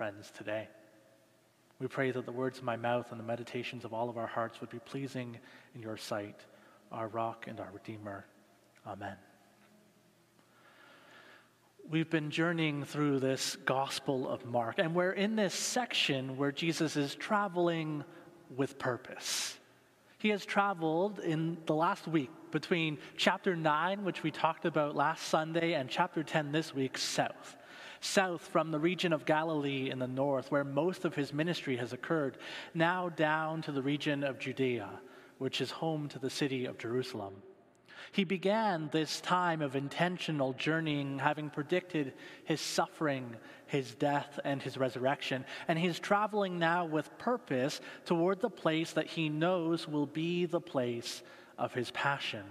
friends today. We pray that the words of my mouth and the meditations of all of our hearts would be pleasing in your sight, our rock and our redeemer. Amen. We've been journeying through this Gospel of Mark, and we're in this section where Jesus is traveling with purpose. He has traveled in the last week between chapter 9, which we talked about last Sunday, and chapter 10 this week, south south from the region of Galilee in the north, where most of his ministry has occurred, now down to the region of Judea, which is home to the city of Jerusalem. He began this time of intentional journeying, having predicted his suffering, his death, and his resurrection. And he's traveling now with purpose toward the place that he knows will be the place of his passion.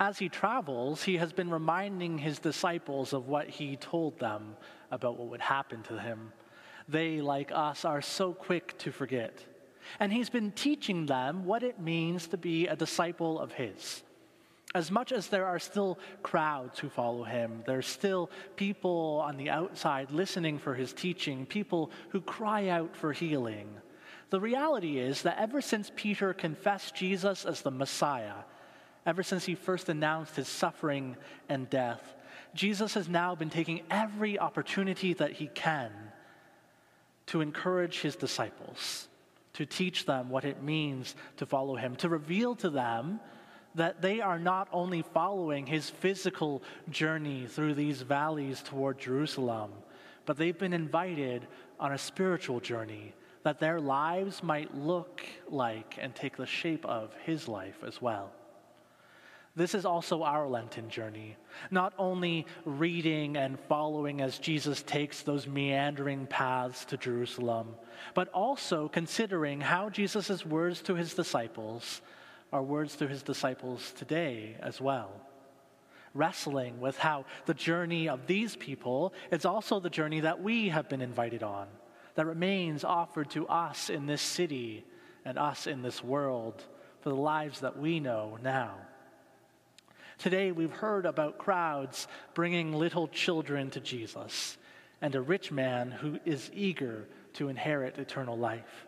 As he travels, he has been reminding his disciples of what he told them about what would happen to him. They, like us, are so quick to forget. And he's been teaching them what it means to be a disciple of his. As much as there are still crowds who follow him, there's still people on the outside listening for his teaching, people who cry out for healing. The reality is that ever since Peter confessed Jesus as the Messiah, ever since he first announced his suffering and death, Jesus has now been taking every opportunity that he can to encourage his disciples, to teach them what it means to follow him, to reveal to them that they are not only following his physical journey through these valleys toward Jerusalem, but they've been invited on a spiritual journey that their lives might look like and take the shape of his life as well. This is also our Lenten journey. Not only reading and following as Jesus takes those meandering paths to Jerusalem, but also considering how Jesus' words to his disciples are words to his disciples today as well. Wrestling with how the journey of these people is also the journey that we have been invited on, that remains offered to us in this city and us in this world for the lives that we know now. Today, we've heard about crowds bringing little children to Jesus and a rich man who is eager to inherit eternal life.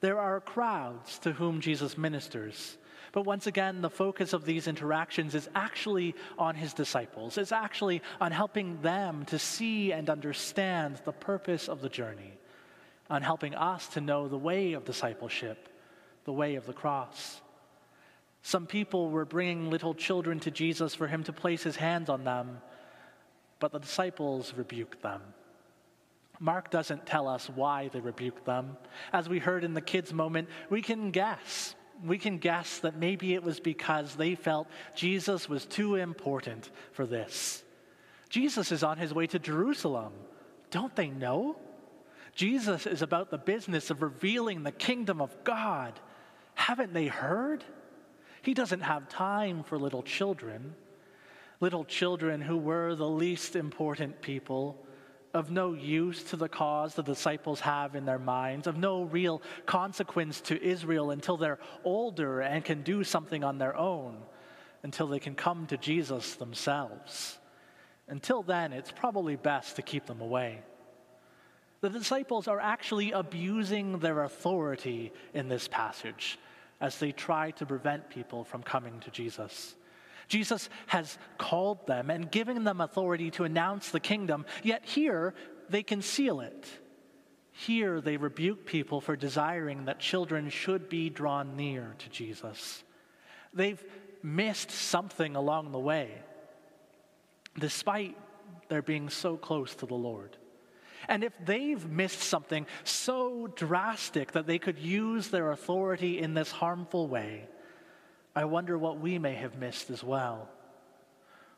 There are crowds to whom Jesus ministers. But once again, the focus of these interactions is actually on his disciples. It's actually on helping them to see and understand the purpose of the journey, on helping us to know the way of discipleship, the way of the cross. Some people were bringing little children to Jesus for him to place his hands on them, but the disciples rebuked them. Mark doesn't tell us why they rebuked them. As we heard in the kids' moment, we can guess. We can guess that maybe it was because they felt Jesus was too important for this. Jesus is on his way to Jerusalem. Don't they know? Jesus is about the business of revealing the kingdom of God. Haven't they heard? He doesn't have time for little children, little children who were the least important people, of no use to the cause the disciples have in their minds, of no real consequence to Israel until they're older and can do something on their own, until they can come to Jesus themselves. Until then, it's probably best to keep them away. The disciples are actually abusing their authority in this passage as they try to prevent people from coming to Jesus. Jesus has called them and given them authority to announce the kingdom, yet here they conceal it. Here they rebuke people for desiring that children should be drawn near to Jesus. They've missed something along the way, despite their being so close to the Lord. And if they've missed something so drastic that they could use their authority in this harmful way, I wonder what we may have missed as well.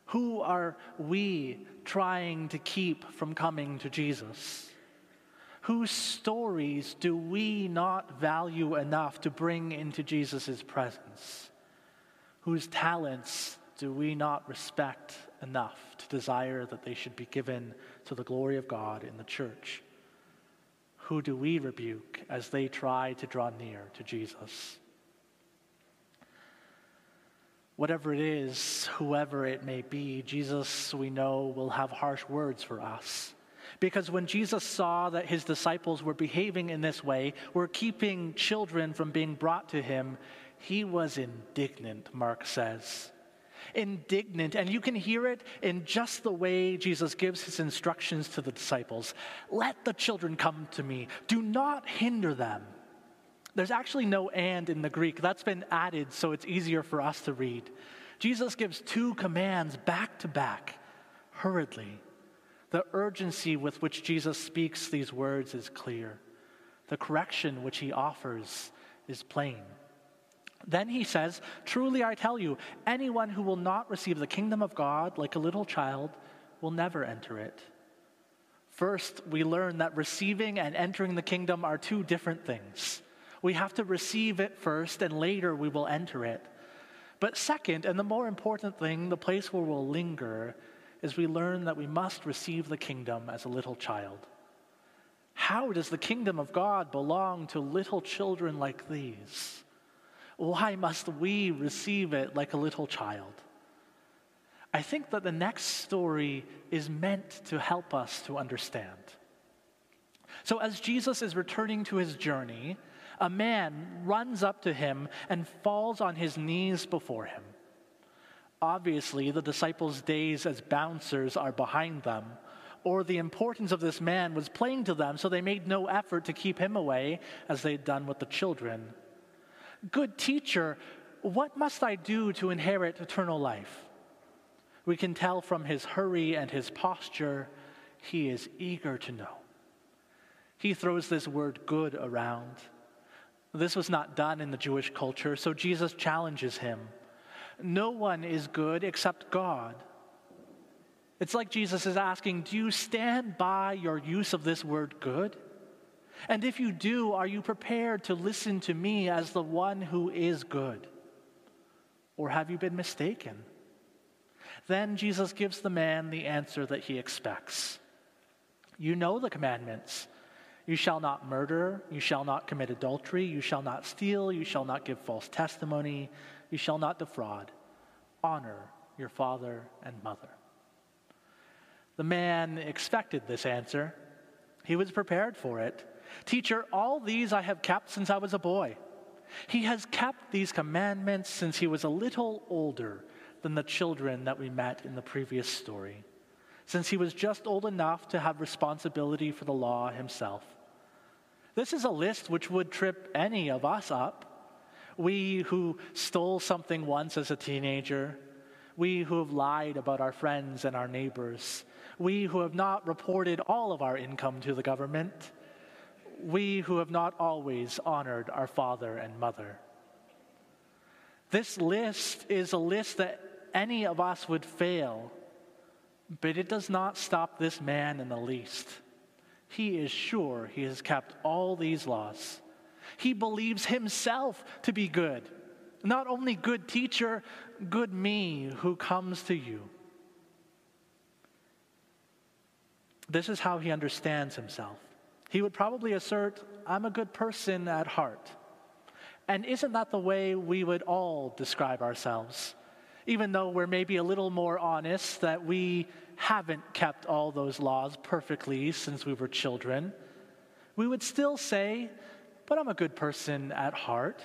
Who are we trying to keep from coming to Jesus? Whose stories do we not value enough to bring into Jesus' presence? Whose talents do we not respect enough to desire that they should be given to the glory of God in the church? Who do we rebuke as they try to draw near to Jesus? Whatever it is, whoever it may be, Jesus, we know, will have harsh words for us. Because when Jesus saw that his disciples were behaving in this way, were keeping children from being brought to him, he was indignant, Mark says. Indignant, and you can hear it in just the way Jesus gives his instructions to the disciples Let the children come to me, do not hinder them. There's actually no and in the Greek. That's been added so it's easier for us to read. Jesus gives two commands back to back, hurriedly. The urgency with which Jesus speaks these words is clear. The correction which he offers is plain. Then he says, Truly I tell you, anyone who will not receive the kingdom of God like a little child will never enter it. First, we learn that receiving and entering the kingdom are two different things. We have to receive it first, and later we will enter it. But second, and the more important thing, the place where we'll linger, is we learn that we must receive the kingdom as a little child. How does the kingdom of God belong to little children like these? Why must we receive it like a little child? I think that the next story is meant to help us to understand. So, as Jesus is returning to his journey, a man runs up to him and falls on his knees before him. Obviously, the disciples' days as bouncers are behind them, or the importance of this man was plain to them, so they made no effort to keep him away as they'd done with the children. Good teacher, what must I do to inherit eternal life? We can tell from his hurry and his posture, he is eager to know. He throws this word good around. This was not done in the Jewish culture, so Jesus challenges him. No one is good except God. It's like Jesus is asking, Do you stand by your use of this word good? And if you do, are you prepared to listen to me as the one who is good? Or have you been mistaken? Then Jesus gives the man the answer that he expects. You know the commandments. You shall not murder, you shall not commit adultery, you shall not steal, you shall not give false testimony, you shall not defraud. Honor your father and mother. The man expected this answer. He was prepared for it. Teacher, all these I have kept since I was a boy. He has kept these commandments since he was a little older than the children that we met in the previous story, since he was just old enough to have responsibility for the law himself. This is a list which would trip any of us up. We who stole something once as a teenager, we who have lied about our friends and our neighbors, we who have not reported all of our income to the government, we who have not always honored our father and mother. This list is a list that any of us would fail, but it does not stop this man in the least. He is sure he has kept all these laws. He believes himself to be good. Not only good teacher, good me who comes to you. This is how he understands himself. He would probably assert, I'm a good person at heart. And isn't that the way we would all describe ourselves? Even though we're maybe a little more honest that we haven't kept all those laws perfectly since we were children, we would still say, but I'm a good person at heart.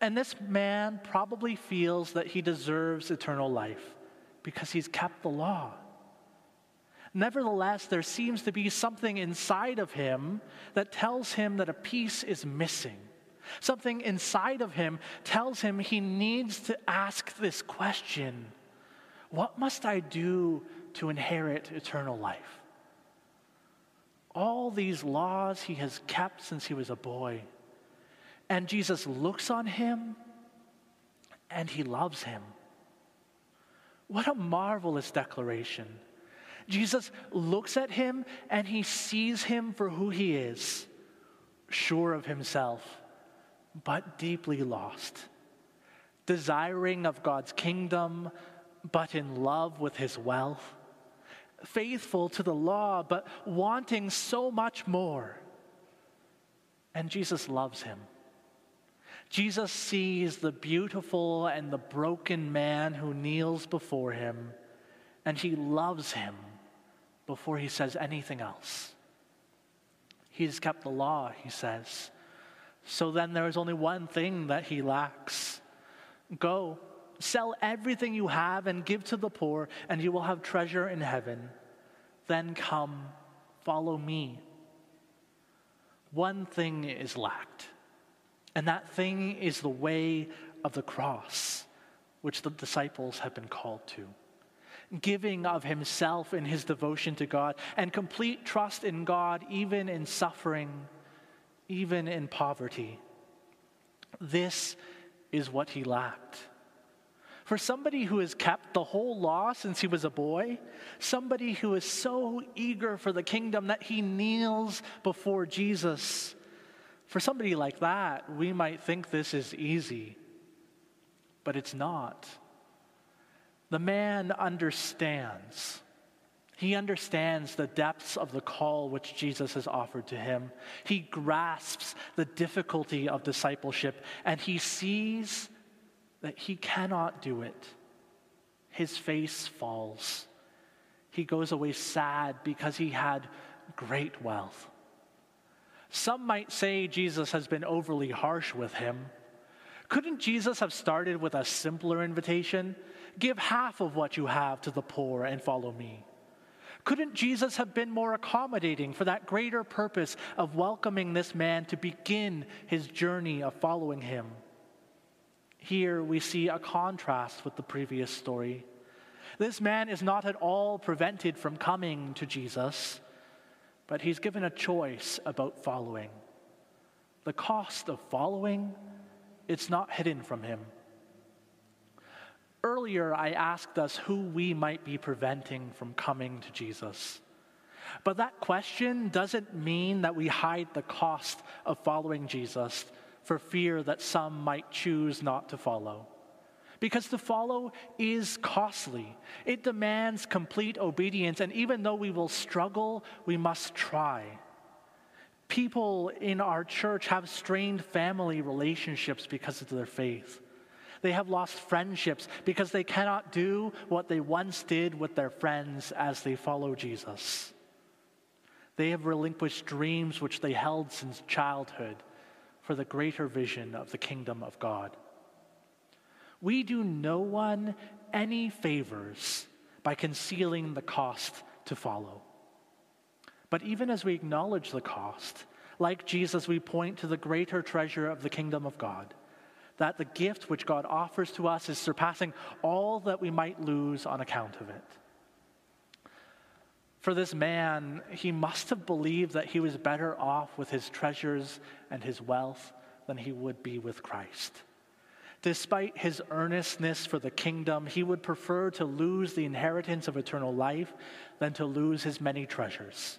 And this man probably feels that he deserves eternal life because he's kept the law. Nevertheless, there seems to be something inside of him that tells him that a piece is missing. Something inside of him tells him he needs to ask this question What must I do to inherit eternal life? all these laws he has kept since he was a boy. And Jesus looks on him and he loves him. What a marvelous declaration. Jesus looks at him and he sees him for who he is, sure of himself, but deeply lost, desiring of God's kingdom, but in love with his wealth faithful to the law, but wanting so much more. And Jesus loves him. Jesus sees the beautiful and the broken man who kneels before him, and he loves him before he says anything else. He has kept the law, he says. So then there is only one thing that he lacks. Go, sell everything you have and give to the poor, and you will have treasure in heaven. Then come, follow me. One thing is lacked, and that thing is the way of the cross, which the disciples have been called to giving of himself in his devotion to God, and complete trust in God, even in suffering, even in poverty. This is what he lacked. For somebody who has kept the whole law since he was a boy, somebody who is so eager for the kingdom that he kneels before Jesus, for somebody like that, we might think this is easy, but it's not. The man understands. He understands the depths of the call which Jesus has offered to him. He grasps the difficulty of discipleship and he sees that he cannot do it. His face falls. He goes away sad because he had great wealth. Some might say Jesus has been overly harsh with him. Couldn't Jesus have started with a simpler invitation? Give half of what you have to the poor and follow me. Couldn't Jesus have been more accommodating for that greater purpose of welcoming this man to begin his journey of following him? Here we see a contrast with the previous story. This man is not at all prevented from coming to Jesus, but he's given a choice about following. The cost of following, it's not hidden from him. Earlier, I asked us who we might be preventing from coming to Jesus. But that question doesn't mean that we hide the cost of following Jesus for fear that some might choose not to follow. Because to follow is costly. It demands complete obedience, and even though we will struggle, we must try. People in our church have strained family relationships because of their faith. They have lost friendships because they cannot do what they once did with their friends as they follow Jesus. They have relinquished dreams which they held since childhood for the greater vision of the kingdom of God. We do no one any favors by concealing the cost to follow. But even as we acknowledge the cost, like Jesus, we point to the greater treasure of the kingdom of God that the gift which God offers to us is surpassing all that we might lose on account of it. For this man, he must have believed that he was better off with his treasures and his wealth than he would be with Christ. Despite his earnestness for the kingdom, he would prefer to lose the inheritance of eternal life than to lose his many treasures.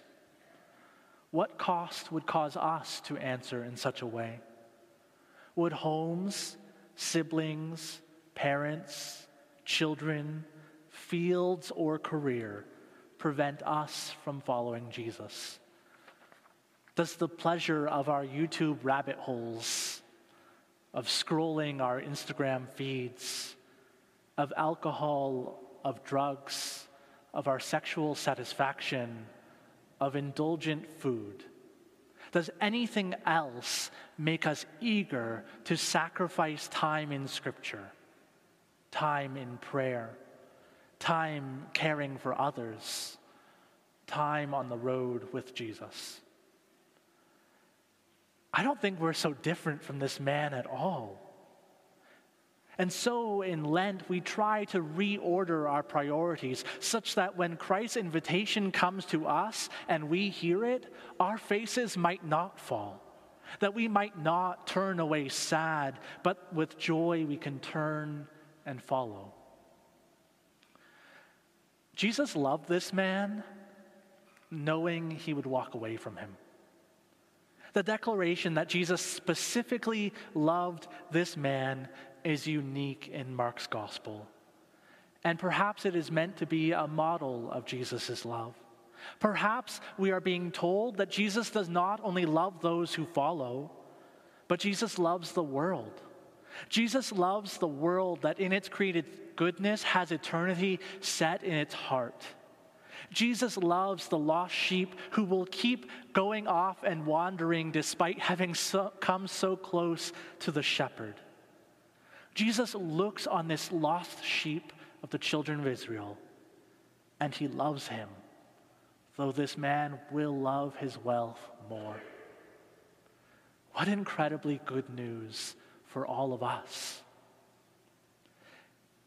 What cost would cause us to answer in such a way? Would homes, siblings, parents, children, fields, or career prevent us from following Jesus? Does the pleasure of our YouTube rabbit holes, of scrolling our Instagram feeds, of alcohol, of drugs, of our sexual satisfaction, of indulgent food, does anything else make us eager to sacrifice time in Scripture, time in prayer, time caring for others, time on the road with Jesus? I don't think we're so different from this man at all. And so in Lent, we try to reorder our priorities such that when Christ's invitation comes to us and we hear it, our faces might not fall. That we might not turn away sad, but with joy we can turn and follow. Jesus loved this man knowing he would walk away from him. The declaration that Jesus specifically loved this man is unique in Mark's gospel. And perhaps it is meant to be a model of Jesus' love. Perhaps we are being told that Jesus does not only love those who follow, but Jesus loves the world. Jesus loves the world that in its created goodness has eternity set in its heart. Jesus loves the lost sheep who will keep going off and wandering despite having so, come so close to the shepherd. Jesus looks on this lost sheep of the children of Israel and he loves him, though this man will love his wealth more. What incredibly good news for all of us.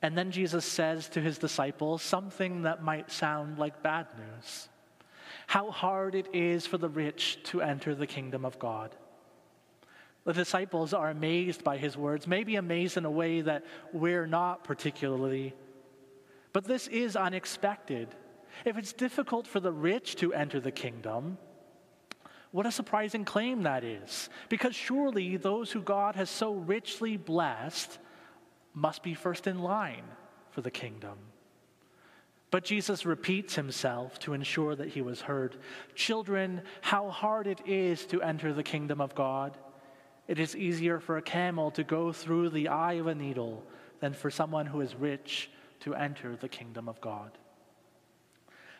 And then Jesus says to his disciples something that might sound like bad news how hard it is for the rich to enter the kingdom of God. The disciples are amazed by his words, maybe amazed in a way that we're not particularly. But this is unexpected. If it's difficult for the rich to enter the kingdom, what a surprising claim that is. Because surely those who God has so richly blessed must be first in line for the kingdom. But Jesus repeats himself to ensure that he was heard. Children, how hard it is to enter the kingdom of God. It is easier for a camel to go through the eye of a needle than for someone who is rich to enter the kingdom of God.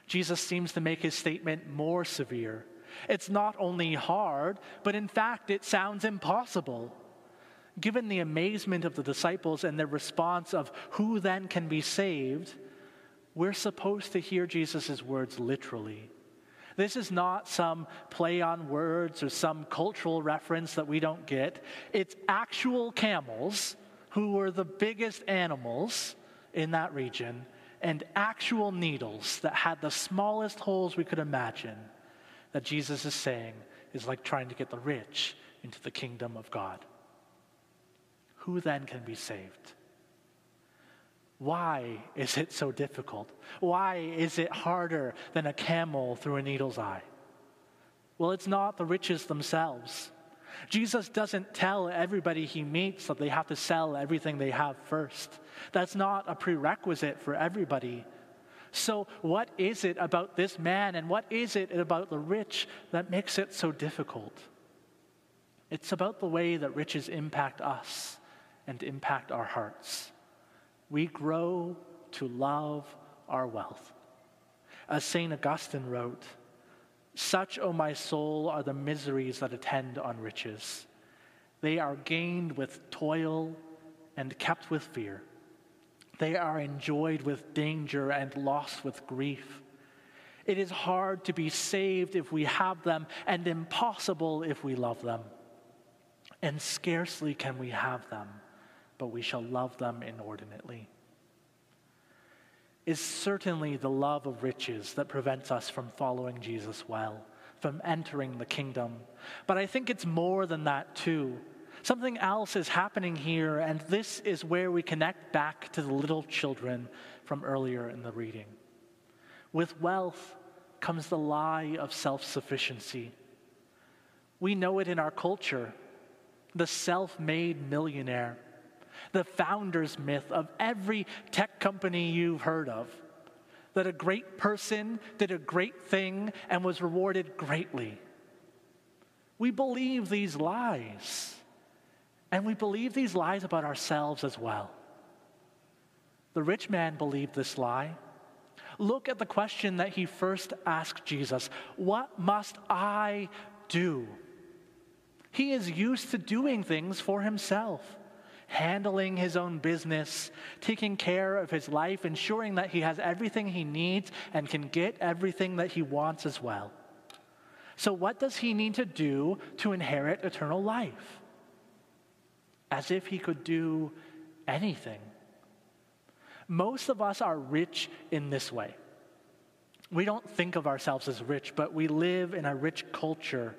Jesus seems to make his statement more severe. It's not only hard, but in fact, it sounds impossible. Given the amazement of the disciples and their response of who then can be saved, we're supposed to hear Jesus' words literally. This is not some play on words or some cultural reference that we don't get. It's actual camels who were the biggest animals in that region and actual needles that had the smallest holes we could imagine that Jesus is saying is like trying to get the rich into the kingdom of God. Who then can be saved? Why is it so difficult? Why is it harder than a camel through a needle's eye? Well, it's not the riches themselves. Jesus doesn't tell everybody he meets that they have to sell everything they have first. That's not a prerequisite for everybody. So, what is it about this man and what is it about the rich that makes it so difficult? It's about the way that riches impact us and impact our hearts. We grow to love our wealth. As St. Augustine wrote, such, O my soul, are the miseries that attend on riches. They are gained with toil and kept with fear. They are enjoyed with danger and lost with grief. It is hard to be saved if we have them, and impossible if we love them. And scarcely can we have them, but we shall love them inordinately is certainly the love of riches that prevents us from following Jesus well, from entering the kingdom. But I think it's more than that, too. Something else is happening here, and this is where we connect back to the little children from earlier in the reading. With wealth comes the lie of self sufficiency. We know it in our culture the self made millionaire the founder's myth of every tech company you've heard of. That a great person did a great thing and was rewarded greatly. We believe these lies. And we believe these lies about ourselves as well. The rich man believed this lie. Look at the question that he first asked Jesus What must I do? He is used to doing things for himself handling his own business, taking care of his life, ensuring that he has everything he needs and can get everything that he wants as well. So, what does he need to do to inherit eternal life? As if he could do anything. Most of us are rich in this way. We don't think of ourselves as rich, but we live in a rich culture.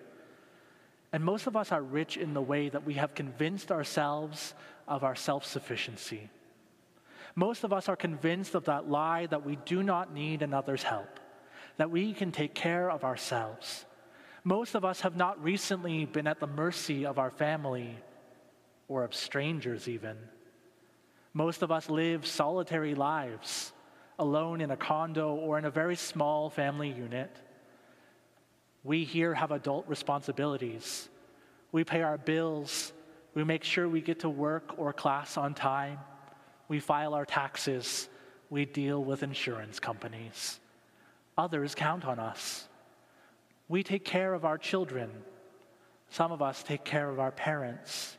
And most of us are rich in the way that we have convinced ourselves of our self sufficiency. Most of us are convinced of that lie that we do not need another's help, that we can take care of ourselves. Most of us have not recently been at the mercy of our family or of strangers, even. Most of us live solitary lives, alone in a condo or in a very small family unit. We here have adult responsibilities. We pay our bills we make sure we get to work or class on time. We file our taxes. We deal with insurance companies. Others count on us. We take care of our children. Some of us take care of our parents.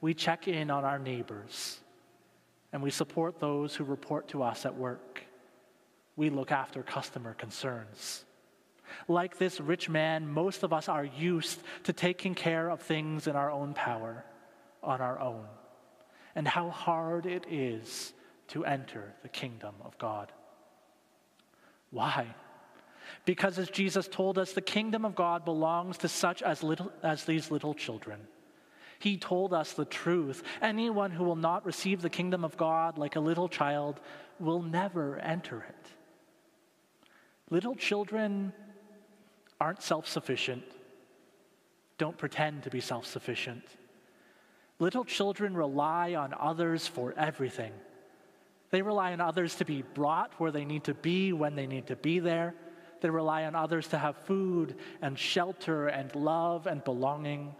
We check in on our neighbors. And we support those who report to us at work. We look after customer concerns. Like this rich man, most of us are used to taking care of things in our own power, on our own, and how hard it is to enter the kingdom of God. Why? Because as Jesus told us, the kingdom of God belongs to such as, little, as these little children. He told us the truth. Anyone who will not receive the kingdom of God like a little child will never enter it. Little children aren't self sufficient, don't pretend to be self sufficient. Little children rely on others for everything. They rely on others to be brought where they need to be when they need to be there. They rely on others to have food and shelter and love and belonging.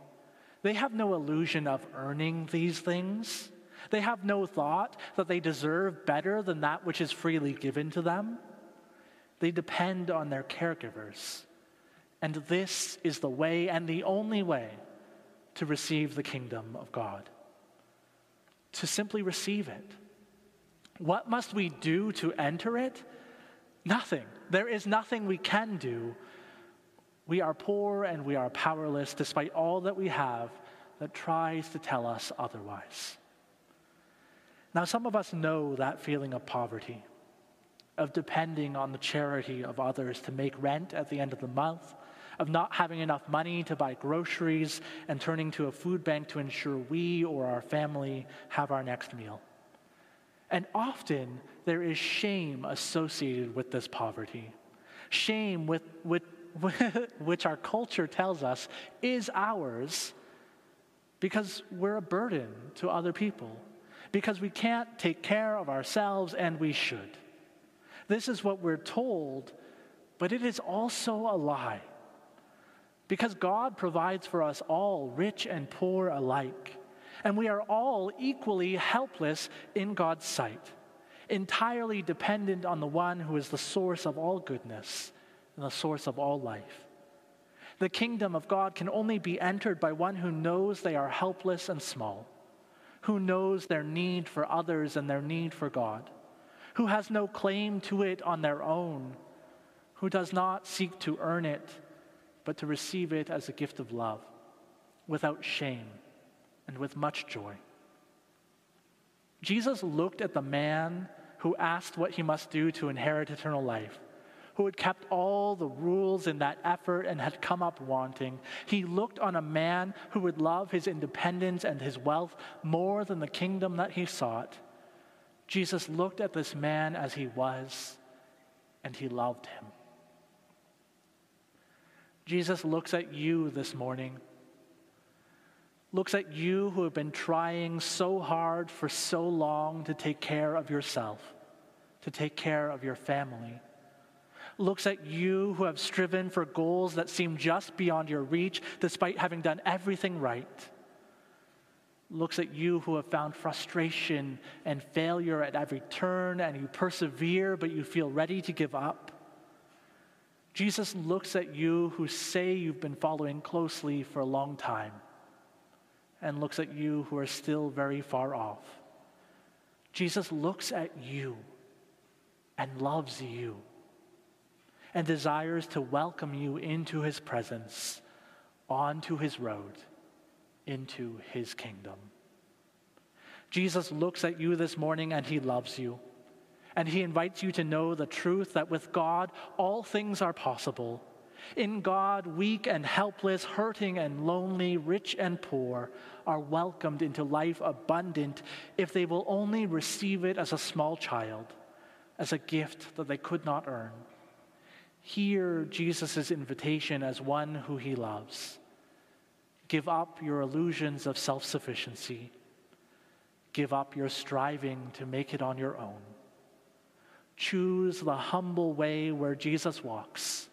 They have no illusion of earning these things. They have no thought that they deserve better than that which is freely given to them. They depend on their caregivers. And this is the way and the only way to receive the kingdom of God. To simply receive it. What must we do to enter it? Nothing. There is nothing we can do. We are poor and we are powerless despite all that we have that tries to tell us otherwise. Now, some of us know that feeling of poverty, of depending on the charity of others to make rent at the end of the month, of not having enough money to buy groceries and turning to a food bank to ensure we or our family have our next meal. And often there is shame associated with this poverty. Shame, with, with, which our culture tells us is ours because we're a burden to other people, because we can't take care of ourselves and we should. This is what we're told, but it is also a lie. Because God provides for us all, rich and poor alike. And we are all equally helpless in God's sight, entirely dependent on the one who is the source of all goodness and the source of all life. The kingdom of God can only be entered by one who knows they are helpless and small, who knows their need for others and their need for God, who has no claim to it on their own, who does not seek to earn it, but to receive it as a gift of love, without shame and with much joy. Jesus looked at the man who asked what he must do to inherit eternal life, who had kept all the rules in that effort and had come up wanting. He looked on a man who would love his independence and his wealth more than the kingdom that he sought. Jesus looked at this man as he was, and he loved him. Jesus looks at you this morning looks at you who have been trying so hard for so long to take care of yourself, to take care of your family. Looks at you who have striven for goals that seem just beyond your reach despite having done everything right. Looks at you who have found frustration and failure at every turn and you persevere but you feel ready to give up. Jesus looks at you who say you've been following closely for a long time and looks at you who are still very far off. Jesus looks at you and loves you and desires to welcome you into his presence, onto his road, into his kingdom. Jesus looks at you this morning and he loves you. And he invites you to know the truth that with God, all things are possible in God, weak and helpless, hurting and lonely, rich and poor are welcomed into life abundant if they will only receive it as a small child, as a gift that they could not earn. Hear Jesus' invitation as one who he loves. Give up your illusions of self sufficiency. Give up your striving to make it on your own. Choose the humble way where Jesus walks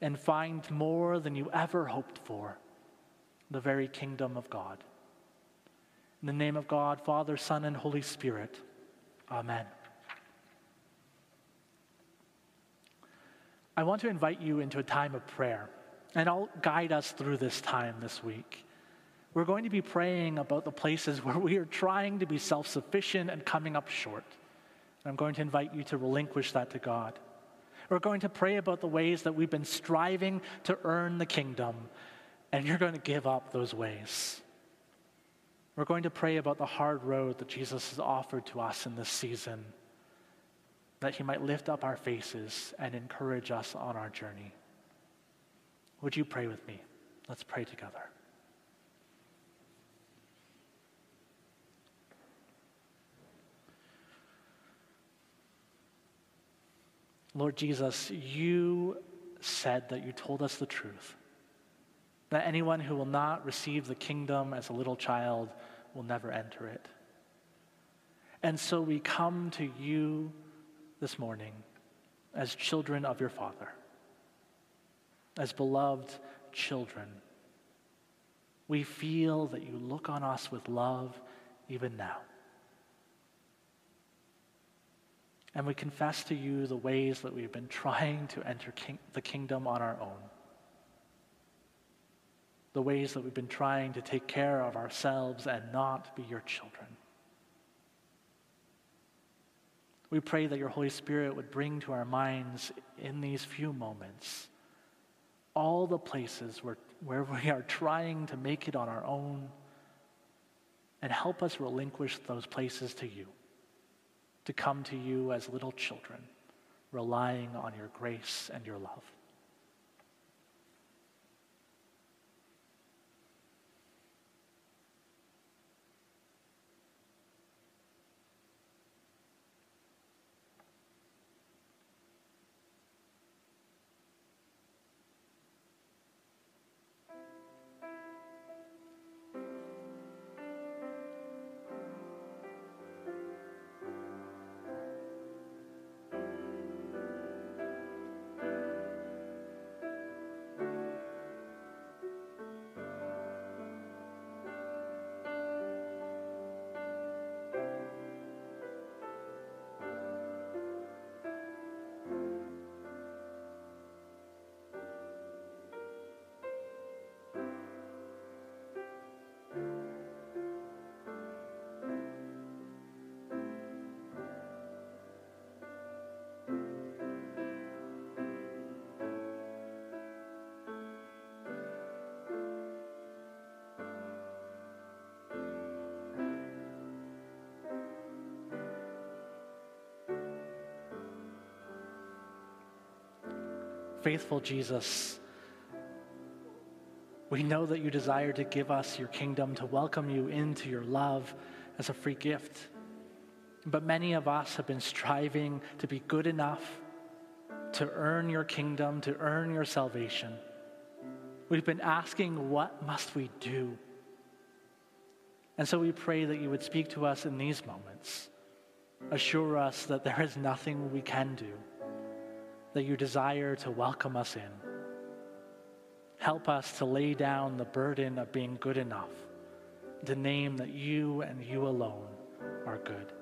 and find more than you ever hoped for the very kingdom of God. In the name of God, Father, Son, and Holy Spirit, Amen. I want to invite you into a time of prayer, and I'll guide us through this time this week. We're going to be praying about the places where we are trying to be self sufficient and coming up short. And I'm going to invite you to relinquish that to God. We're going to pray about the ways that we've been striving to earn the kingdom, and you're going to give up those ways. We're going to pray about the hard road that Jesus has offered to us in this season, that He might lift up our faces and encourage us on our journey. Would you pray with me? Let's pray together. Lord Jesus, you said that you told us the truth. That anyone who will not receive the kingdom as a little child will never enter it. And so we come to you this morning as children of your Father, as beloved children. We feel that you look on us with love even now. And we confess to you the ways that we've been trying to enter king- the kingdom on our own. The ways that we've been trying to take care of ourselves and not be your children. We pray that your Holy Spirit would bring to our minds in these few moments all the places where, where we are trying to make it on our own and help us relinquish those places to you to come to you as little children, relying on your grace and your love. Faithful Jesus, we know that you desire to give us your kingdom, to welcome you into your love as a free gift. But many of us have been striving to be good enough to earn your kingdom, to earn your salvation. We've been asking, what must we do? And so we pray that you would speak to us in these moments. Assure us that there is nothing we can do that you desire to welcome us in. Help us to lay down the burden of being good enough, to name that you and you alone are good.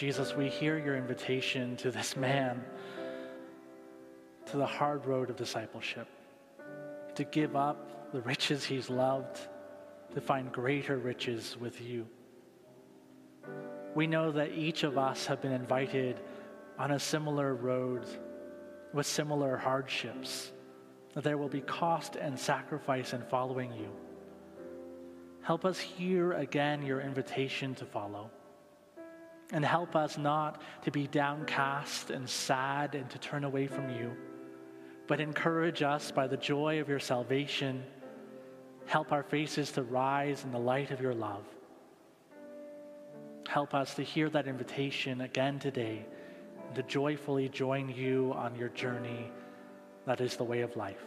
Jesus, we hear your invitation to this man, to the hard road of discipleship, to give up the riches he's loved, to find greater riches with you. We know that each of us have been invited on a similar road with similar hardships, that there will be cost and sacrifice in following you. Help us hear again your invitation to follow. And help us not to be downcast and sad and to turn away from you, but encourage us by the joy of your salvation. Help our faces to rise in the light of your love. Help us to hear that invitation again today to joyfully join you on your journey that is the way of life.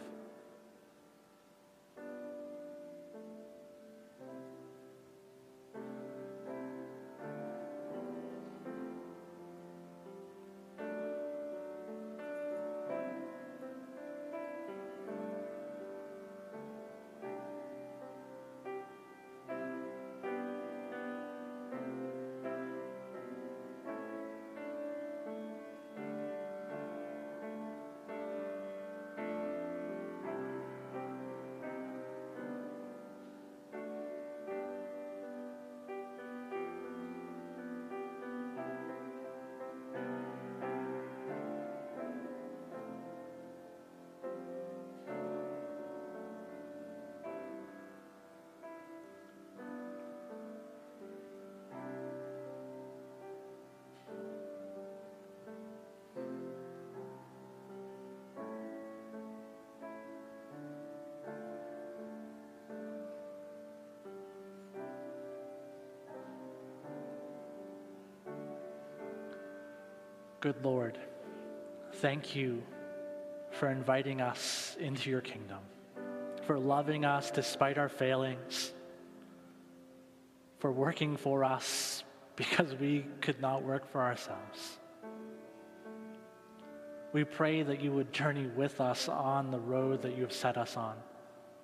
Good Lord, thank you for inviting us into your kingdom, for loving us despite our failings, for working for us because we could not work for ourselves. We pray that you would journey with us on the road that you have set us on,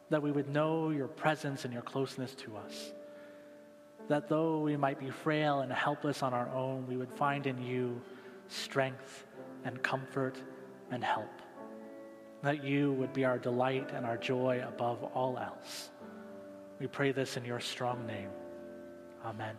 that we would know your presence and your closeness to us, that though we might be frail and helpless on our own, we would find in you strength and comfort and help. That you would be our delight and our joy above all else. We pray this in your strong name. Amen.